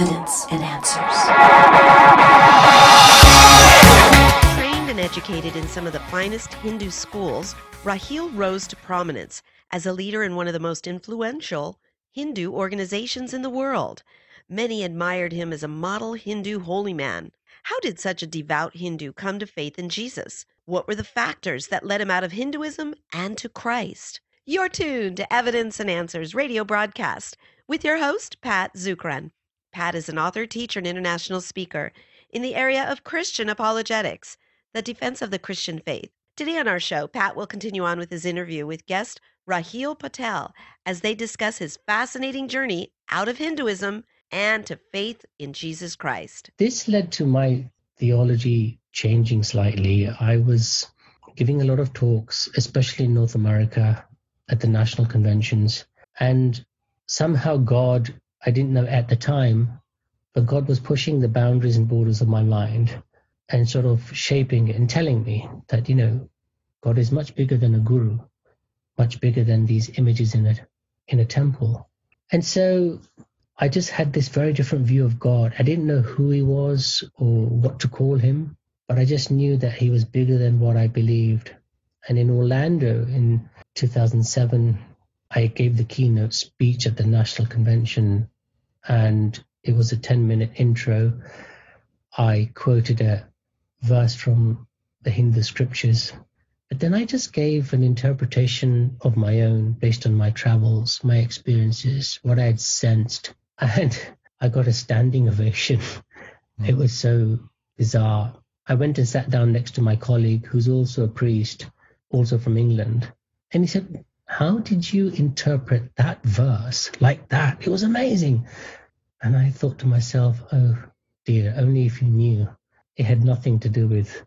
evidence and answers. Trained and educated in some of the finest Hindu schools, Rahil rose to prominence as a leader in one of the most influential Hindu organizations in the world. Many admired him as a model Hindu holy man. How did such a devout Hindu come to faith in Jesus? What were the factors that led him out of Hinduism and to Christ? You're tuned to Evidence and Answers radio broadcast with your host, Pat Zukeran. Pat is an author, teacher, and international speaker in the area of Christian apologetics, the defense of the Christian faith. Today on our show, Pat will continue on with his interview with guest Rahil Patel as they discuss his fascinating journey out of Hinduism and to faith in Jesus Christ. This led to my theology changing slightly. I was giving a lot of talks, especially in North America at the national conventions. And somehow God, I didn't know at the time, but God was pushing the boundaries and borders of my mind and sort of shaping it and telling me that, you know, God is much bigger than a guru, much bigger than these images in a, in a temple. And so I just had this very different view of God. I didn't know who he was or what to call him, but I just knew that he was bigger than what I believed. And in Orlando in 2007, I gave the keynote speech at the National Convention, and it was a 10 minute intro. I quoted a verse from the Hindu scriptures but then I just gave an interpretation of my own based on my travels, my experiences, what I had sensed and I got a standing ovation. Mm. It was so bizarre. I went and sat down next to my colleague, who's also a priest, also from England, and he said, How did you interpret that verse like that? It was amazing. And I thought to myself, Oh dear, only if you knew. It had nothing to do with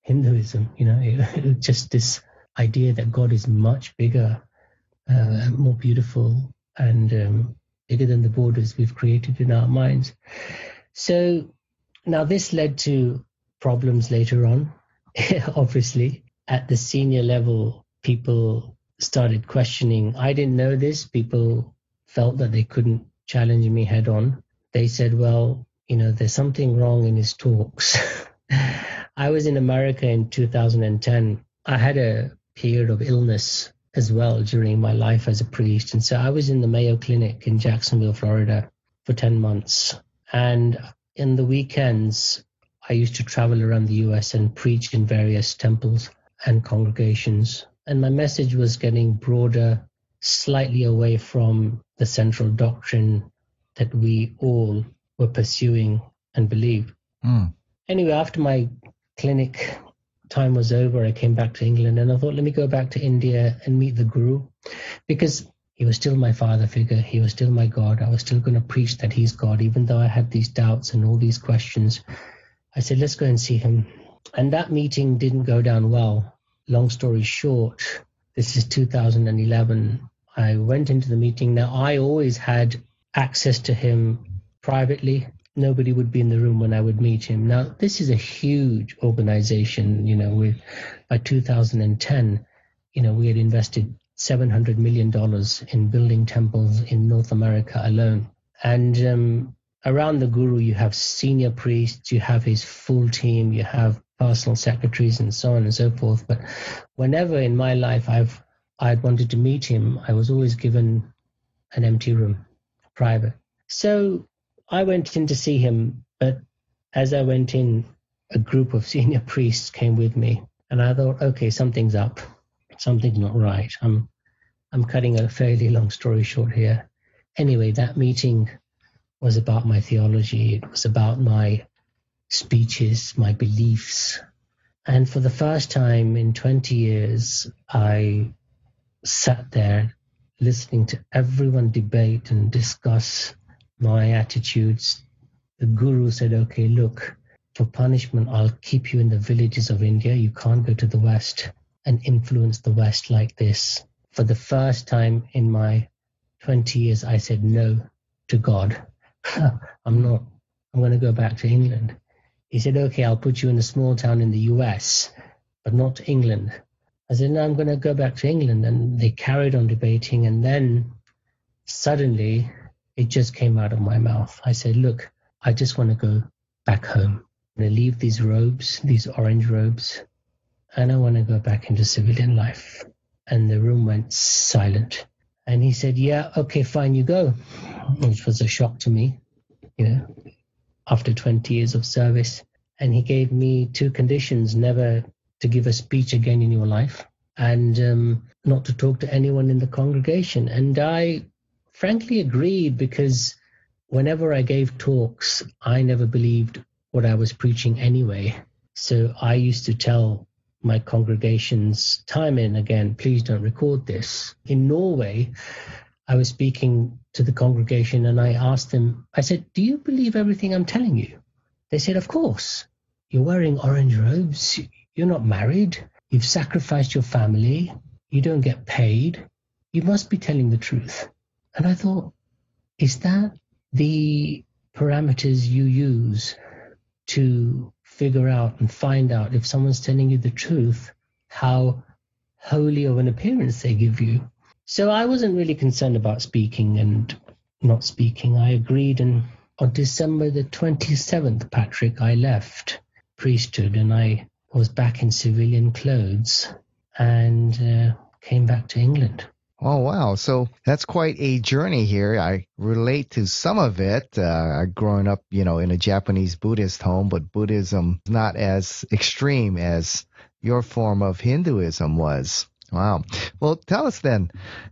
Hinduism, you know, it, it just this idea that God is much bigger, uh, more beautiful, and um, bigger than the borders we've created in our minds. So now this led to problems later on. Obviously, at the senior level, people started questioning. I didn't know this. People felt that they couldn't challenge me head on. They said, well, you know, there's something wrong in his talks. I was in America in 2010. I had a period of illness as well during my life as a priest. And so I was in the Mayo Clinic in Jacksonville, Florida for 10 months. And in the weekends, I used to travel around the US and preach in various temples and congregations. And my message was getting broader, slightly away from the central doctrine that we all were pursuing and believed. Mm. Anyway, after my clinic time was over, I came back to England and I thought, let me go back to India and meet the Guru because he was still my father figure. He was still my God. I was still going to preach that he's God, even though I had these doubts and all these questions. I said, let's go and see him. And that meeting didn't go down well. Long story short, this is 2011. I went into the meeting. Now, I always had access to him privately nobody would be in the room when I would meet him. Now, this is a huge organization, you know, with by 2010, you know, we had invested $700 million in building temples in North America alone. And um, around the guru, you have senior priests, you have his full team, you have personal secretaries, and so on and so forth. But whenever in my life I've I'd wanted to meet him, I was always given an empty room, private. So I went in to see him, but as I went in, a group of senior priests came with me, and I thought, okay, something's up, something's not right. I'm, I'm cutting a fairly long story short here. Anyway, that meeting was about my theology. It was about my speeches, my beliefs, and for the first time in 20 years, I sat there listening to everyone debate and discuss my attitudes, the guru said, okay, look, for punishment, I'll keep you in the villages of India. You can't go to the West and influence the West like this. For the first time in my 20 years, I said no to God. I'm not, I'm going to go back to England. He said, okay, I'll put you in a small town in the US, but not England. I said, no, I'm going to go back to England. And they carried on debating. And then suddenly it just came out of my mouth. I said, Look, I just want to go back home. I'm going to leave these robes, these orange robes, and I want to go back into civilian life. And the room went silent. And he said, Yeah, okay, fine, you go, which was a shock to me, you know, after 20 years of service. And he gave me two conditions never to give a speech again in your life and um, not to talk to anyone in the congregation. And I frankly agreed because whenever I gave talks, I never believed what I was preaching anyway. So I used to tell my congregations time and again, please don't record this. In Norway, I was speaking to the congregation and I asked them, I said, Do you believe everything I'm telling you? They said, Of course. You're wearing orange robes. You're not married. You've sacrificed your family. You don't get paid. You must be telling the truth. And I thought, is that the parameters you use to figure out and find out if someone's telling you the truth, how holy of an appearance they give you? So I wasn't really concerned about speaking and not speaking. I agreed. And on December the 27th, Patrick, I left priesthood and I was back in civilian clothes and uh, came back to England. Oh, wow. So that's quite a journey here. I relate to some of it. Uh, growing up, you know, in a Japanese Buddhist home, but Buddhism is not as extreme as your form of Hinduism was. Wow. Well, tell us then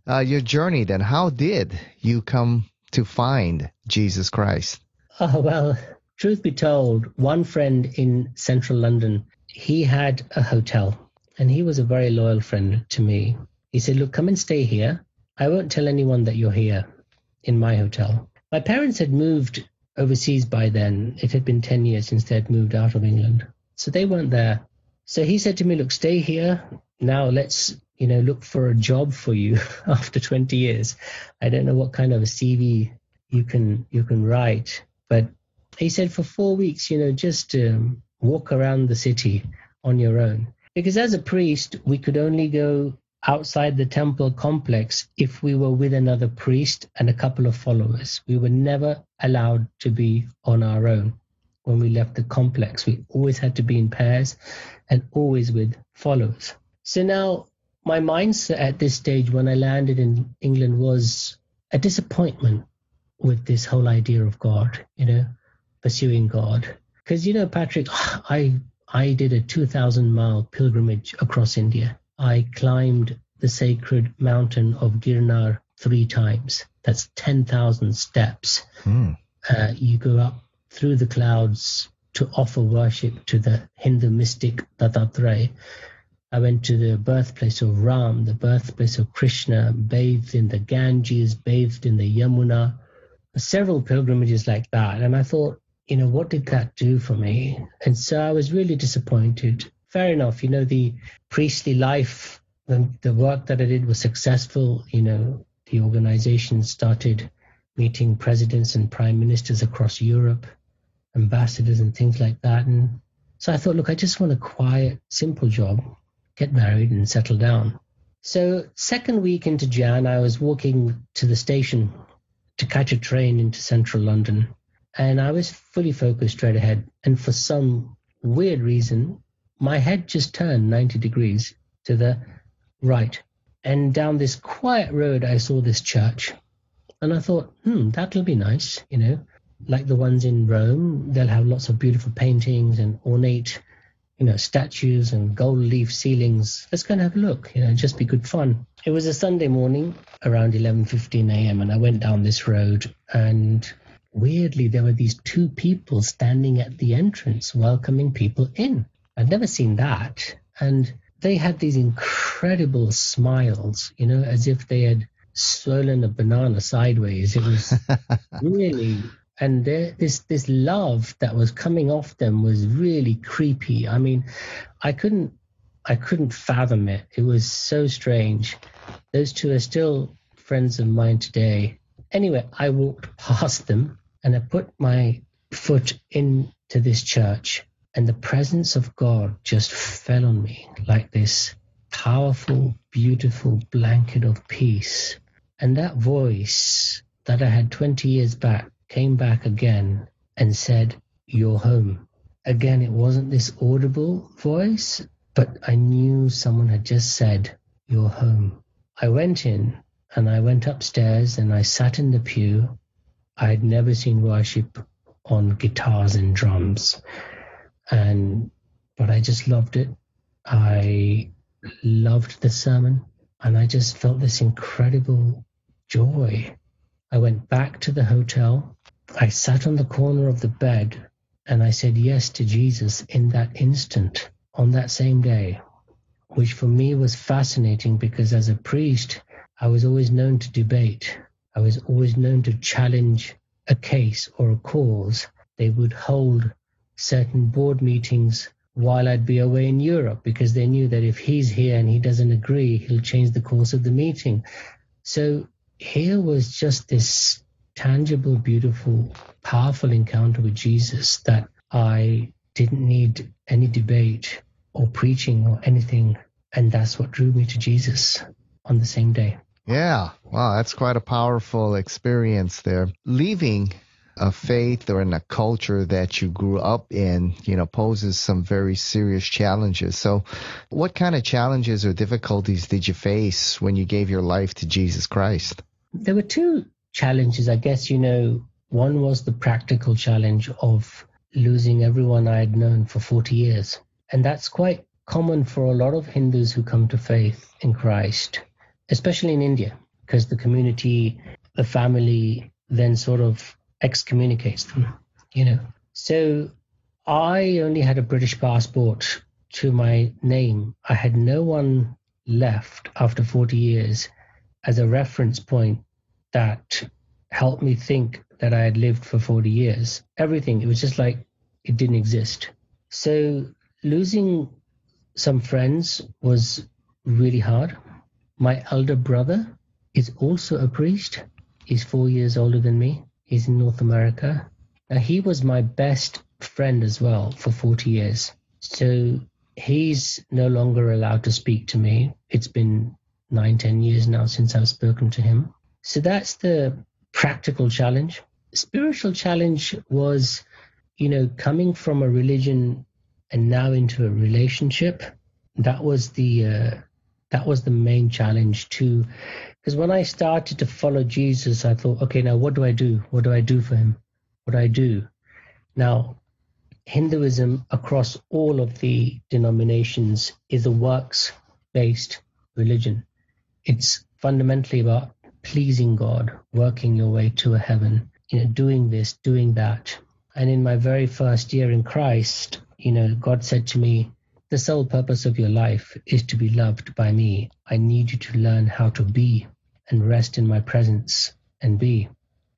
uh, your journey then. How did you come to find Jesus Christ? Oh, well, truth be told, one friend in central London, he had a hotel and he was a very loyal friend to me. He said, Look, come and stay here. I won't tell anyone that you're here in my hotel. My parents had moved overseas by then. It had been 10 years since they had moved out of England. So they weren't there. So he said to me, Look, stay here. Now let's, you know, look for a job for you after 20 years. I don't know what kind of a CV you can you can write, but he said for four weeks, you know, just um, walk around the city on your own. Because as a priest, we could only go outside the temple complex if we were with another priest and a couple of followers. We were never allowed to be on our own when we left the complex. We always had to be in pairs and always with followers. So now my mindset at this stage when I landed in England was a disappointment with this whole idea of God, you know, pursuing God. Because, you know, Patrick, I I did a 2,000 mile pilgrimage across India. I climbed the sacred mountain of Girnar three times. That's 10,000 steps. Mm. Uh, you go up through the clouds to offer worship to the Hindu mystic Dattatreya. I went to the birthplace of Ram, the birthplace of Krishna, bathed in the Ganges, bathed in the Yamuna, several pilgrimages like that. And I thought, you know, what did that do for me? And so I was really disappointed fair enough. You know, the priestly life, the, the work that I did was successful. You know, the organization started meeting presidents and prime ministers across Europe, ambassadors and things like that. And so I thought, look, I just want a quiet, simple job, get married and settle down. So, second week into Jan, I was walking to the station to catch a train into central London. And I was fully focused straight ahead. And for some weird reason, my head just turned 90 degrees to the right. And down this quiet road, I saw this church. And I thought, hmm, that'll be nice, you know, like the ones in Rome. They'll have lots of beautiful paintings and ornate, you know, statues and gold leaf ceilings. Let's go and have a look, you know, just be good fun. It was a Sunday morning around 11:15 a.m. and I went down this road and weirdly there were these two people standing at the entrance welcoming people in. I've never seen that. And they had these incredible smiles, you know, as if they had swollen a banana sideways. It was really, and this this love that was coming off them was really creepy. I mean, I couldn't I couldn't fathom it. It was so strange. Those two are still friends of mine today. Anyway, I walked past them and I put my foot into this church and the presence of God just fell on me like this powerful, beautiful blanket of peace. And that voice that I had 20 years back came back again and said, You're home. Again, it wasn't this audible voice, but I knew someone had just said, You're home. I went in and I went upstairs and I sat in the pew. I had never seen worship on guitars and drums. And but I just loved it. I loved the sermon and I just felt this incredible joy. I went back to the hotel. I sat on the corner of the bed and I said yes to Jesus in that instant on that same day, which for me was fascinating because as a priest, I was always known to debate. I was always known to challenge a case or a cause. They would hold certain board meetings while I'd be away in Europe because they knew that if he's here and he doesn't agree, he'll change the course of the meeting. So here was just this tangible, beautiful, powerful encounter with Jesus that I didn't need any debate or preaching or anything. And that's what drew me to Jesus on the same day. Yeah. Wow. That's quite a powerful experience there. Leaving a faith or in a culture that you grew up in, you know, poses some very serious challenges. So, what kind of challenges or difficulties did you face when you gave your life to Jesus Christ? There were two challenges, I guess, you know. One was the practical challenge of losing everyone I had known for 40 years. And that's quite common for a lot of Hindus who come to faith in Christ, especially in India, because the community, the family then sort of excommunicates them, you know. So I only had a British passport to my name. I had no one left after 40 years as a reference point that helped me think that I had lived for 40 years. Everything, it was just like it didn't exist. So losing some friends was really hard. My elder brother is also a priest. He's four years older than me. He's in North America. Now, he was my best friend as well for 40 years. So he's no longer allowed to speak to me. It's been nine, ten years now since I've spoken to him. So that's the practical challenge. Spiritual challenge was, you know, coming from a religion and now into a relationship. That was the uh, that was the main challenge too because when I started to follow Jesus, I thought, okay, now what do I do? What do I do for him? What do I do? Now, Hinduism across all of the denominations is a works based religion. It's fundamentally about pleasing God, working your way to a heaven, you know, doing this, doing that. And in my very first year in Christ, you know, God said to me, the sole purpose of your life is to be loved by me. I need you to learn how to be and rest in my presence and be.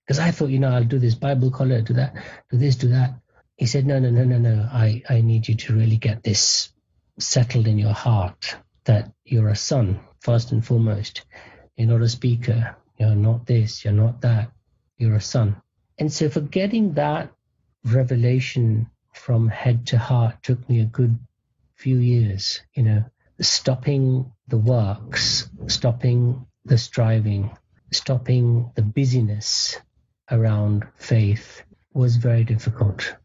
Because I thought, you know, I'll do this Bible college, do that, do this, do that. He said, no, no, no, no, no. I, I need you to really get this settled in your heart that you're a son, first and foremost. You're not a speaker. You're not this. You're not that. You're a son. And so for getting that revelation from head to heart took me a good few years, you know, stopping the works, stopping the striving, stopping the busyness around faith was very difficult.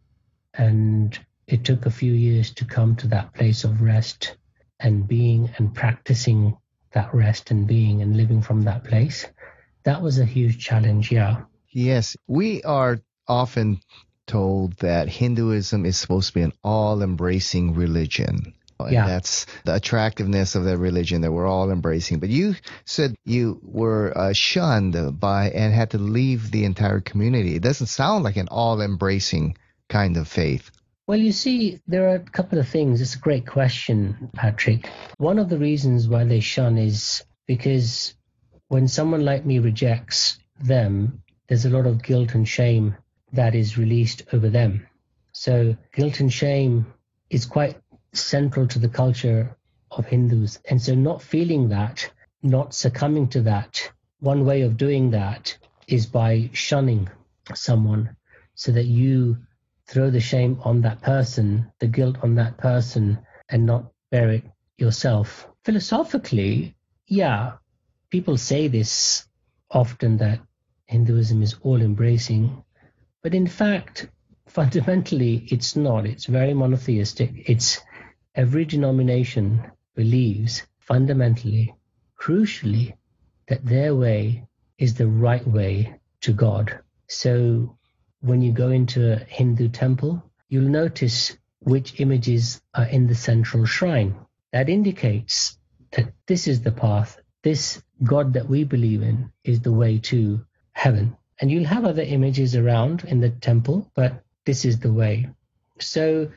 And it took a few years to come to that place of rest and being and practicing that rest and being and living from that place. That was a huge challenge, yeah. Yes, we are often told that Hinduism is supposed to be an all embracing religion. And yeah. that's the attractiveness of that religion that we're all embracing. But you said you were uh, shunned by and had to leave the entire community. It doesn't sound like an all embracing kind of faith. Well, you see, there are a couple of things. It's a great question, Patrick. One of the reasons why they shun is because when someone like me rejects them, there's a lot of guilt and shame that is released over them. So guilt and shame is quite central to the culture of Hindus. And so not feeling that, not succumbing to that, one way of doing that is by shunning someone so that you throw the shame on that person, the guilt on that person, and not bear it yourself. Philosophically, yeah, people say this often that Hinduism is all embracing. But in fact, fundamentally, it's not. It's very monotheistic. It's every denomination believes fundamentally, crucially, that their way is the right way to God. So when you go into a Hindu temple, you'll notice which images are in the central shrine. That indicates that this is the path, this God that we believe in is the way to heaven. And you'll have other images around in the temple, but this is the way. So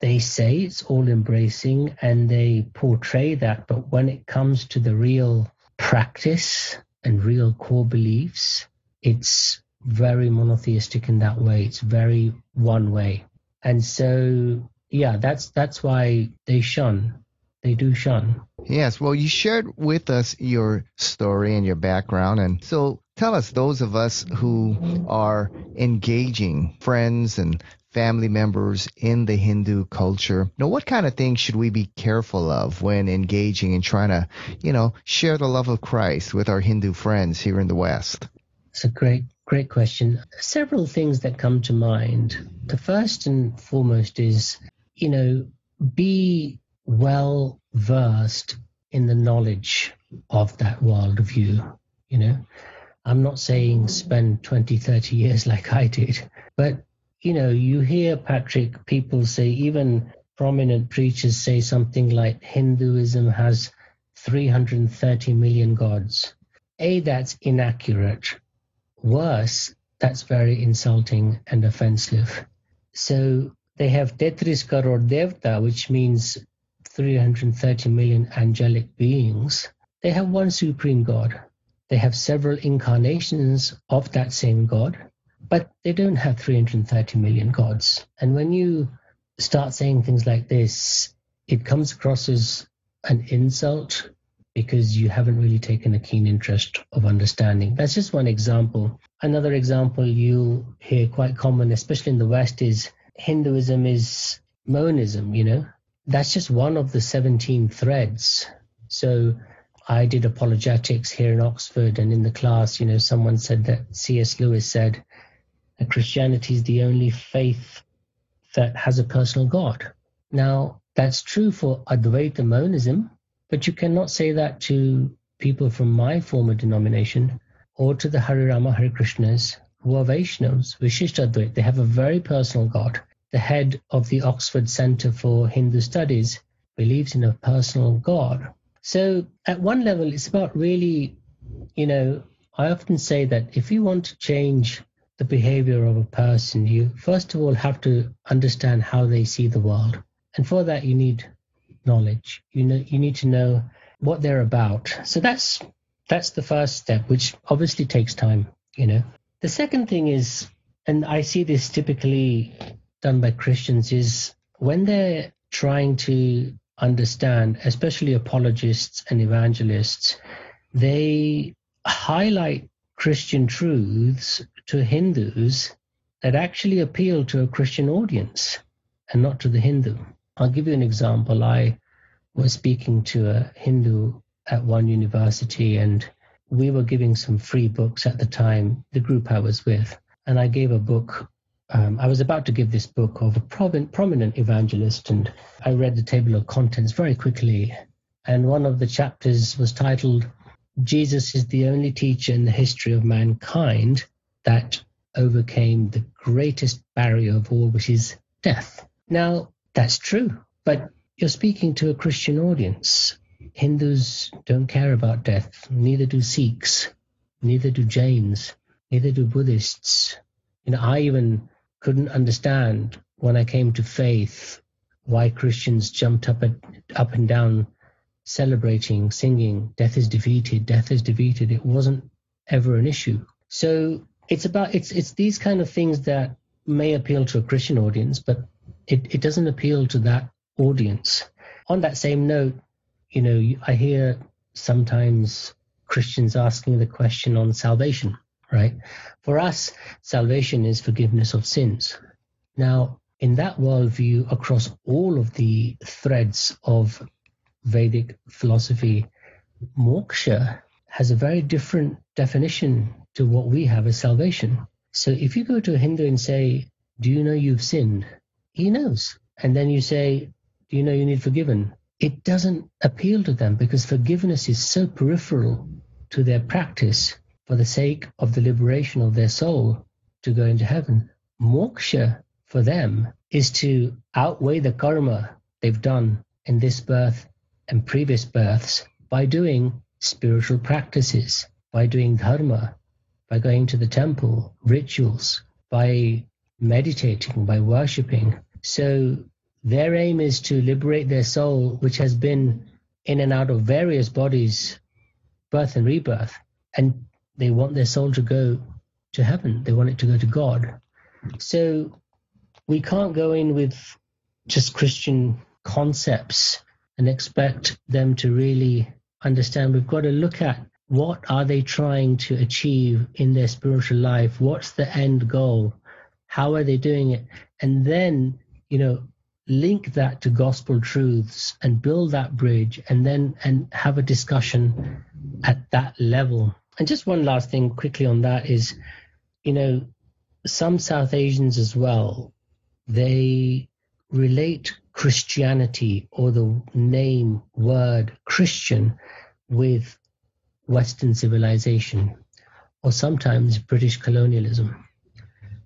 they say it's all embracing and they portray that, but when it comes to the real practice and real core beliefs, it's very monotheistic in that way. It's very one way. And so yeah, that's that's why they shun. They do shun. Yes, well you shared with us your story and your background and so tell us those of us who are engaging friends and family members in the Hindu culture. You know, what kind of things should we be careful of when engaging and trying to, you know, share the love of Christ with our Hindu friends here in the West? It's a great, great question. Several things that come to mind. The first and foremost is, you know, be well versed in the knowledge of that worldview. You know, I'm not saying spend 20, 30 years like I did, but you know, you hear, Patrick, people say, even prominent preachers say something like Hinduism has 330 million gods. A, that's inaccurate. Worse, that's very insulting and offensive. So they have Tetris Karor Devta, which means 330 million angelic beings. They have one supreme God. They have several incarnations of that same God but they don't have 330 million gods. And when you start saying things like this, it comes across as an insult because you haven't really taken a keen interest of understanding. That's just one example. Another example you hear quite common, especially in the West, is Hinduism is monism, you know? That's just one of the 17 threads. So I did apologetics here in Oxford, and in the class, you know, someone said that C.S. Lewis said, that Christianity is the only faith that has a personal God. Now, that's true for Advaita monism, but you cannot say that to people from my former denomination or to the Hare Rama Hare Krishnas who are Vaishnavas, Vishishtadvait. They have a very personal God. The head of the Oxford Center for Hindu Studies believes in a personal God. So, at one level, it's about really, you know, I often say that if you want to change the behavior of a person, you first of all have to understand how they see the world. And for that, you need knowledge. You know, you need to know what they're about. So that's that's the first step, which obviously takes time. You know, the second thing is, and I see this typically done by Christians, is when they're trying to understand, especially apologists and evangelists, they highlight Christian truths to Hindus that actually appeal to a Christian audience and not to the Hindu. I'll give you an example. I was speaking to a Hindu at one university and we were giving some free books at the time, the group I was with. And I gave a book. Um, I was about to give this book of a prominent evangelist, and I read the table of contents very quickly. And one of the chapters was titled, Jesus is the only teacher in the history of mankind that overcame the greatest barrier of all, which is death. Now, that's true, but you're speaking to a Christian audience. Hindus don't care about death, neither do Sikhs, neither do Jains, neither do Buddhists. You know, I even couldn't understand when I came to faith why Christians jumped up and up and down celebrating, singing, death is defeated, death is defeated. It wasn't ever an issue. So it's about it's it's these kind of things that may appeal to a Christian audience, but it, it doesn't appeal to that audience. On that same note, you know, I hear sometimes Christians asking the question on salvation, right? For us, salvation is forgiveness of sins. Now, in that worldview, across all of the threads of Vedic philosophy, moksha has a very different definition to what we have as salvation. So if you go to a Hindu and say, Do you know you've sinned? He knows. And then you say, Do you know you need forgiven? It doesn't appeal to them because forgiveness is so peripheral to their practice for the sake of the liberation of their soul to go into heaven. Moksha for them is to outweigh the karma they've done in this birth and previous births by doing spiritual practices, by doing dharma, by going to the temple, rituals, by meditating, by worshipping. So their aim is to liberate their soul, which has been in and out of various bodies, birth and rebirth, and they want their soul to go to heaven. They want it to go to God. So we can't go in with just Christian concepts and expect them to really understand. We've got to look at what are they trying to achieve in their spiritual life? What's the end goal? How are they doing it? And then, you know, link that to gospel truths and build that bridge and then and have a discussion at that level. And just one last thing quickly on that is, you know, some South Asians as well, they relate Christianity or the name word Christian with Western civilization or sometimes British colonialism.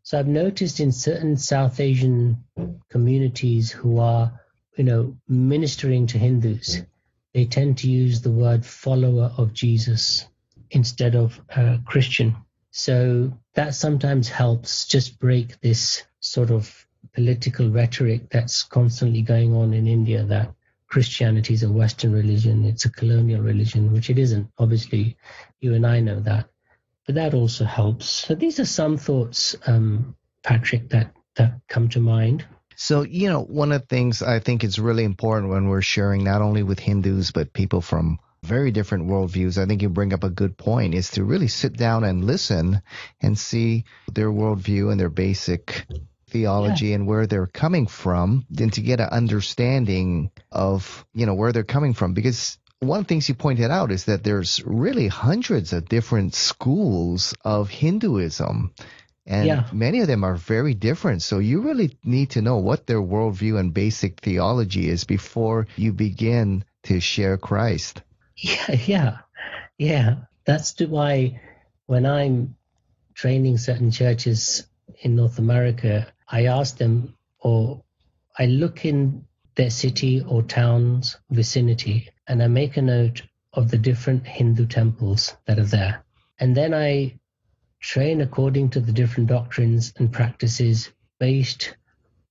So I've noticed in certain South Asian communities who are, you know, ministering to Hindus, they tend to use the word follower of Jesus instead of uh, Christian. So that sometimes helps just break this sort of political rhetoric that's constantly going on in India that Christianity is a Western religion, it's a colonial religion, which it isn't. Obviously, you and I know that. But that also helps. So these are some thoughts, um, Patrick, that, that come to mind. So, you know, one of the things I think is really important when we're sharing not only with Hindus, but people from very different worldviews, I think you bring up a good point, is to really sit down and listen and see their worldview and their basic theology yeah. and where they're coming from and to get an understanding of you know where they're coming from because one of the things you pointed out is that there's really hundreds of different schools of Hinduism. And yeah. many of them are very different. So you really need to know what their worldview and basic theology is before you begin to share Christ. Yeah, yeah, yeah. That's why when I'm training certain churches in North America, I ask them or I look in their city or town's vicinity and I make a note of the different Hindu temples that are there. And then I train according to the different doctrines and practices based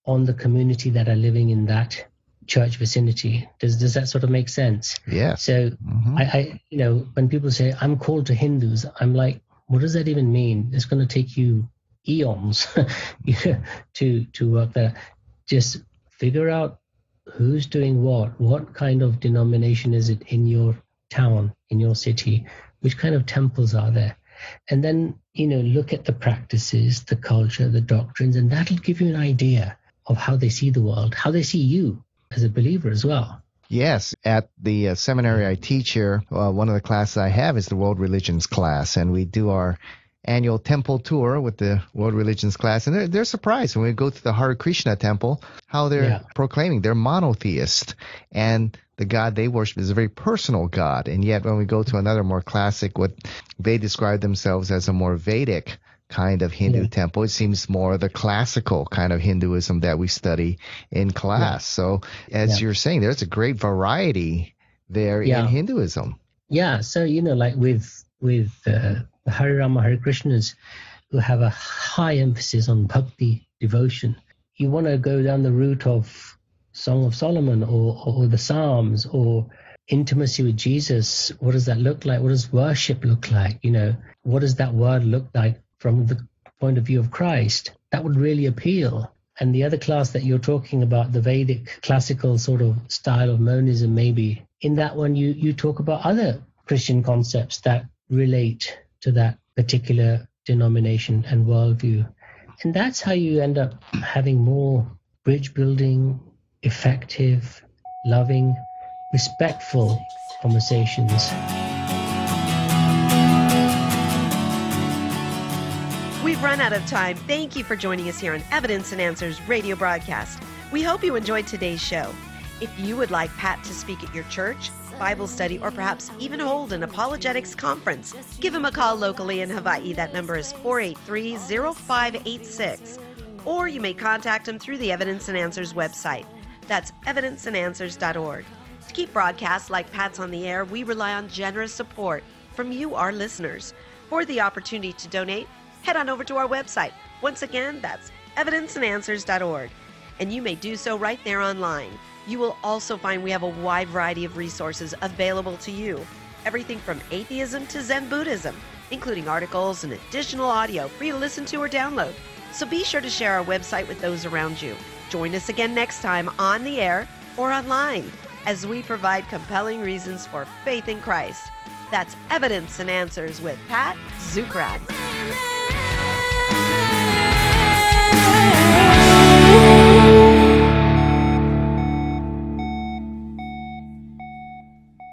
on the community that are living in that church vicinity. Does does that sort of make sense? Yeah. So mm-hmm. I, I, you know, when people say I'm called to Hindus, I'm like, what does that even mean? It's going to take you eons to to work that. Just figure out who's doing what, what kind of denomination is it in your town, in your city, which kind of temples are there, and then you know look at the practices, the culture, the doctrines, and that'll give you an idea of how they see the world, how they see you as a believer as well. Yes, at the uh, seminary I teach here, uh, one of the classes I have is the world religions class, and we do our annual temple tour with the world religions class, and they're, they're surprised when we go to the Hare Krishna temple how they're yeah. proclaiming they're monotheist, and the God they worship is a very personal God, and yet when we go to another more classic, what they describe themselves as a more Vedic kind of Hindu yeah. temple. It seems more the classical kind of Hinduism that we study in class. Yeah. So, as you're saying, there's a great variety there in Hinduism. Yeah. So you know, like with with uh, the Hare Rama Hare Krishnas who have a high emphasis on bhakti devotion. You want to go down the route of Song of Solomon or, or the Psalms or intimacy with Jesus. What does that look like? What does worship look like? You know, what does that word look like from the point of view of Christ? That would really appeal. And the other class that you're talking about, the Vedic classical sort of style of monism, maybe in that one you you talk about other Christian concepts that relate to that particular denomination and worldview. And that's how you end up having more bridge building, effective, loving, respectful conversations. We've run out of time. Thank you for joining us here on Evidence and Answers radio broadcast. We hope you enjoyed today's show. If you would like Pat to speak at your church, Bible study, or perhaps even hold an apologetics conference, give him a call locally in Hawaii. That number is 483 0586. Or you may contact him through the Evidence and Answers website. That's evidenceandanswers.org. To keep broadcasts like Pat's on the air, we rely on generous support from you, our listeners. For the opportunity to donate, head on over to our website. Once again, that's evidenceandanswers.org. And you may do so right there online. You will also find we have a wide variety of resources available to you. Everything from atheism to Zen Buddhism, including articles and additional audio for you to listen to or download. So be sure to share our website with those around you. Join us again next time on the air or online as we provide compelling reasons for faith in Christ. That's Evidence and Answers with Pat Zukeran.